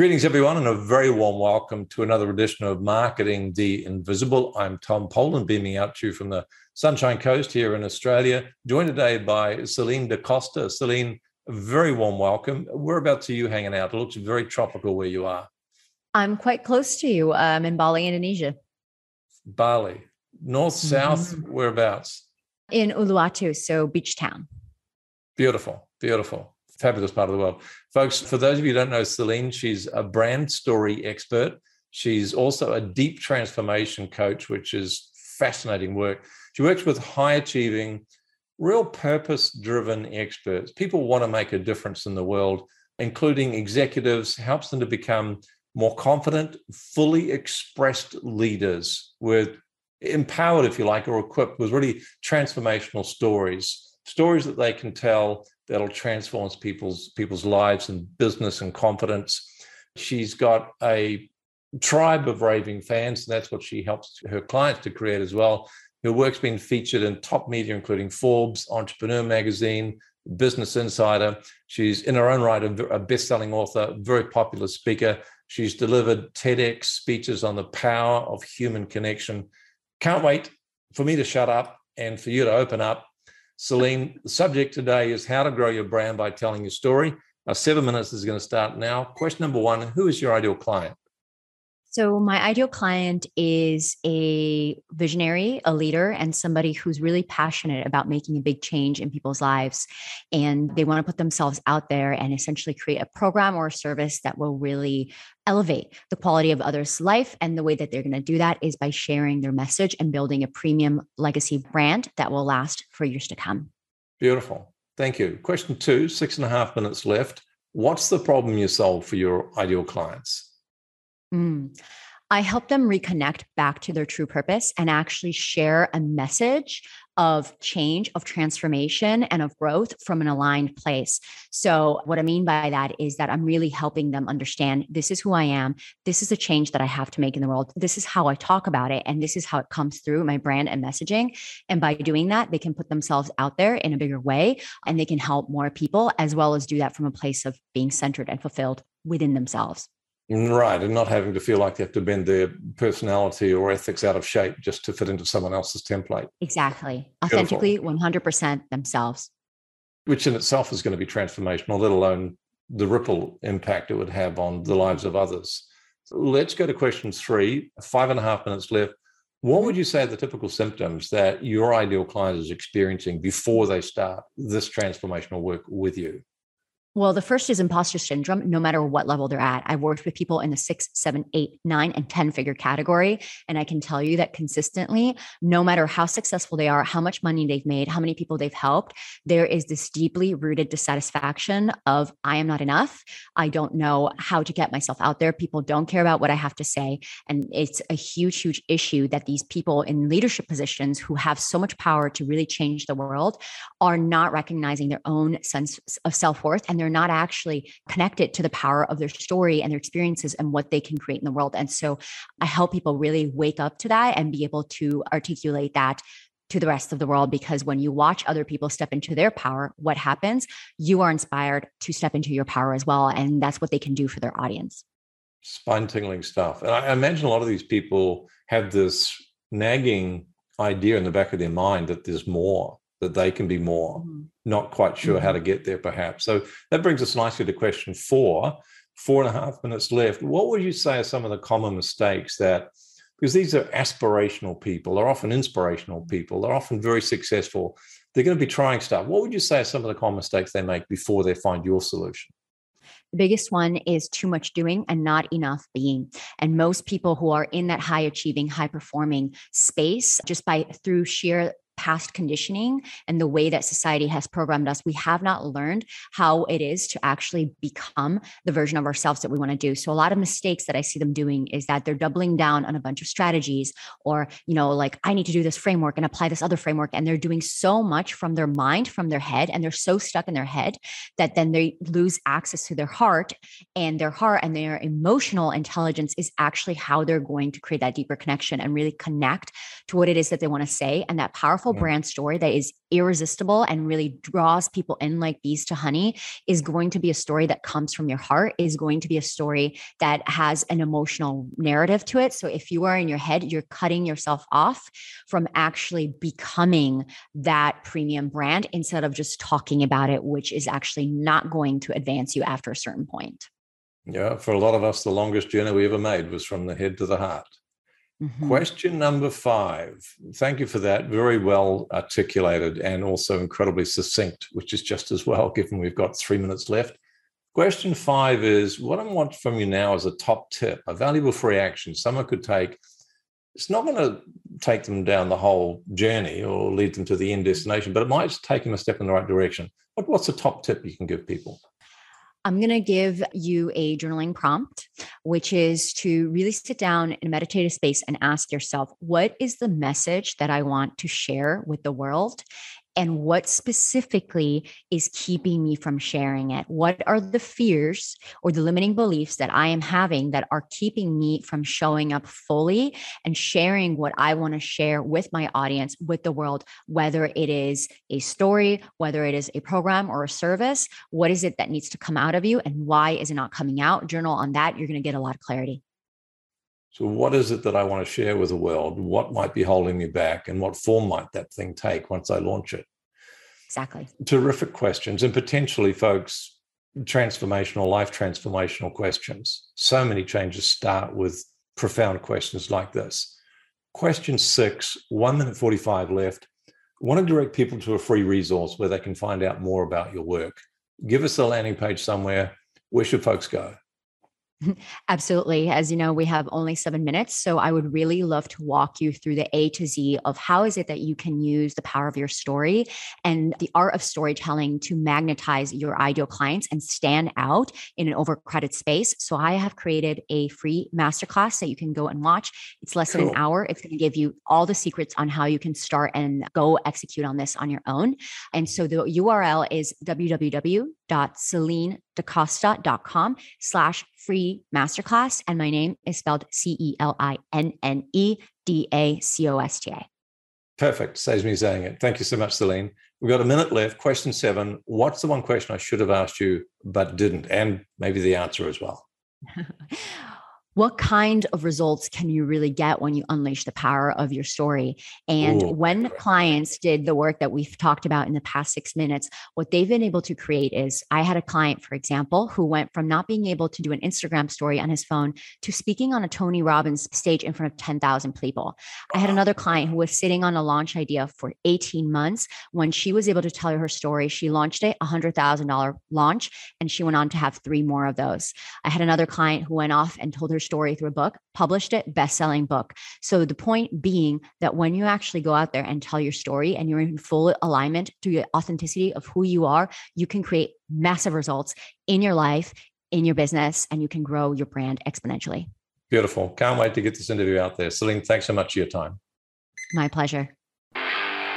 Greetings, everyone, and a very warm welcome to another edition of Marketing the Invisible. I'm Tom Poland, beaming out to you from the Sunshine Coast here in Australia, joined today by Celinne Da Costa. Celinne, a very warm welcome. Whereabouts are you hanging out? It looks very tropical where you are. I'm quite close to you. I'm in Bali, Indonesia. Bali, north, south, mm-hmm. whereabouts? In Uluwatu, so beach town. Beautiful, beautiful fabulous part of the world. Folks, for those of you who don't know Celinne, she's a brand story expert. She's also a deep transformation coach, which is fascinating work. She works with high achieving, real purpose driven experts. People want to make a difference in the world, including executives, helps them to become more confident, fully expressed leaders with empowered, if you like, or equipped with really transformational stories, stories that they can tell that'll transform people's people's lives and business and confidence. She's got a tribe of raving fans, and that's what she helps her clients to create as well. Her work's been featured in top media, including Forbes, Entrepreneur Magazine, Business Insider. She's in her own right a best-selling author, very popular speaker. She's delivered TEDx speeches on the power of human connection. Can't wait for me to shut up and for you to open up Celinne, the subject today is how to grow your brand by telling your story. Our seven minutes is going to start now. Question number one Who is your ideal client? So, my ideal client is a visionary, a leader, and somebody who's really passionate about making a big change in people's lives. And they want to put themselves out there and essentially create a program or a service that will really elevate the quality of others' life. And the way that they're going to do that is by sharing their message and building a premium legacy brand that will last for years to come. Beautiful. Thank you. Question two, six and a half minutes left. What's the problem you solve for your ideal clients? Mm. I help them reconnect back to their true purpose and actually share a message of change, of transformation, and of growth from an aligned place. So, what I mean by that is that I'm really helping them understand this is who I am. This is a change that I have to make in the world. This is how I talk about it. And this is how it comes through my brand and messaging. And by doing that, they can put themselves out there in a bigger way and they can help more people, as well as do that from a place of being centered and fulfilled within themselves. Right, and not having to feel like they have to bend their personality or ethics out of shape just to fit into someone else's template. Exactly. Authentically, 100% themselves. Which in itself is going to be transformational, let alone the ripple impact it would have on the lives of others. Let's go to question three, five and a half minutes left. What would you say are the typical symptoms that your ideal client is experiencing before they start this transformational work with you? Well, the first is imposter syndrome, no matter what level they're at. I've worked with people in the six, seven, eight, nine, and 10 figure category. And I can tell you that consistently, no matter how successful they are, how much money they've made, how many people they've helped, there is this deeply rooted dissatisfaction of, I am not enough. I don't know how to get myself out there. People don't care about what I have to say. And it's a huge, huge issue that these people in leadership positions who have so much power to really change the world are not recognizing their own sense of self worth and they're not actually connected to the power of their story and their experiences and what they can create in the world. And so I help people really wake up to that and be able to articulate that to the rest of the world because when you watch other people step into their power, what happens? You are inspired to step into your power as well. And that's what they can do for their audience. Spine tingling stuff. And I imagine a lot of these people have this nagging idea in the back of their mind that there's more that they can be more, mm-hmm. not quite sure mm-hmm. how to get there, perhaps. So that brings us nicely to question four. Four and a half minutes left. What would you say are some of the common mistakes that, because these are aspirational people, they're often inspirational people, they're often very successful, they're going to be trying stuff. What would you say are some of the common mistakes they make before they find your solution? The biggest one is too much doing and not enough being. And most people who are in that high achieving, high performing space, just by through sheer past conditioning and the way that society has programmed us, we have not learned how it is to actually become the version of ourselves that we want to do. So a lot of mistakes that I see them doing is that they're doubling down on a bunch of strategies or, you know, like I need to do this framework and apply this other framework. And they're doing so much from their mind, from their head, and they're so stuck in their head that then they lose access to their heart and their heart and their emotional intelligence is actually how they're going to create that deeper connection and really connect to what it is that they want to say. And that powerful powerful mm. brand story that is irresistible and really draws people in like bees to honey is going to be a story that comes from your heart, is going to be a story that has an emotional narrative to it. So if you are in your head, you're cutting yourself off from actually becoming that premium brand instead of just talking about it, which is actually not going to advance you after a certain point. Yeah, for a lot of us, the longest journey we ever made was from the head to the heart. Mm-hmm. Question number five. Thank you for that. Very well articulated and also incredibly succinct, which is just as well, given we've got three minutes left. Question five is what I want from you now is a top tip, a valuable free action someone could take. It's not going to take them down the whole journey or lead them to the end destination, but it might take them a step in the right direction. But what's a top tip you can give people? I'm going to give you a journaling prompt, which is to really sit down in a meditative space and ask yourself, what is the message that I want to share with the world? And what specifically is keeping me from sharing it? What are the fears or the limiting beliefs that I am having that are keeping me from showing up fully and sharing what I want to share with my audience, with the world, whether it is a story, whether it is a program or a service? What is it that needs to come out of you and why is it not coming out? Journal on that. You're going to get a lot of clarity. So, what is it that I want to share with the world? What might be holding me back? And what form might that thing take once I launch it? Exactly. Terrific questions. And potentially, folks, transformational, life transformational questions. So many changes start with profound questions like this. Question six, one minute 45 left. I want to direct people to a free resource where they can find out more about your work. Give us a landing page somewhere. Where should folks go? Absolutely. As you know, we have only seven minutes. So I would really love to walk you through the A to Z of how is it that you can use the power of your story and the art of storytelling to magnetize your ideal clients and stand out in an overcrowded space. So I have created a free masterclass that you can go and watch. It's less cool. than an hour. It's going to give you all the secrets on how you can start and go execute on this on your own. And so the URL is www.celinnedacosta.com slash free masterclass. And my name is spelled C E L I N N E D A C O S T A. Perfect. Saves me saying it. Thank you so much, Celinne. We've got a minute left. Question seven What's the one question I should have asked you but didn't? And maybe the answer as well. what kind of results can you really get when you unleash the power of your story? And Ooh, when clients did the work that we've talked about in the past six minutes, what they've been able to create is I had a client, for example, who went from not being able to do an Instagram story on his phone to speaking on a Tony Robbins stage in front of 10,000 people. I had another client who was sitting on a launch idea for 18 months. When she was able to tell her story, she launched a $100,000 launch and she went on to have three more of those. I had another client who went off and told her story through a book, published it, best selling book. So the point being that when you actually go out there and tell your story and you're in full alignment to the authenticity of who you are, you can create massive results in your life, in your business, and you can grow your brand exponentially. Beautiful. Can't wait to get this interview out there. Celinne, thanks so much for your time. My pleasure.